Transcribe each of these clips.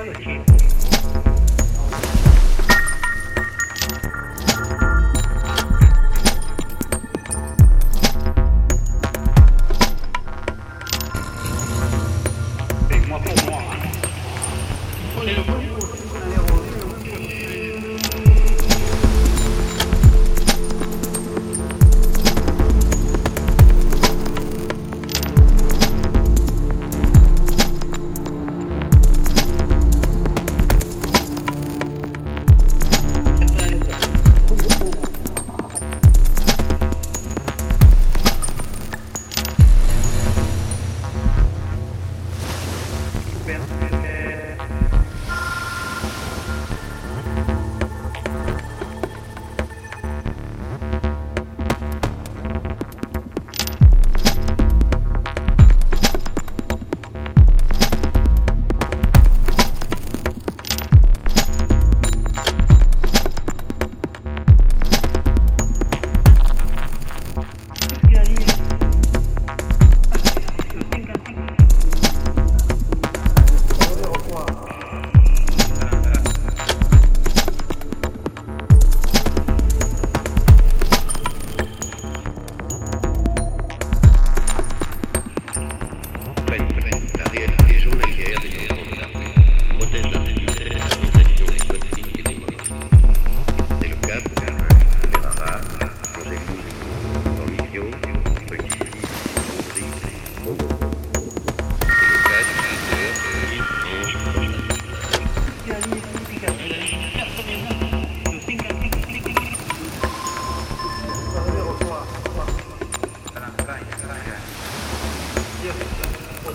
Olha, eu vou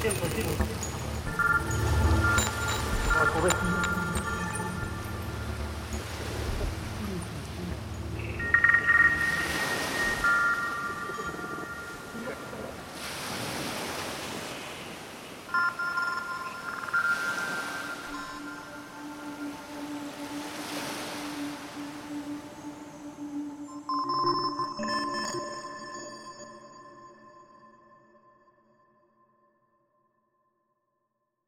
On va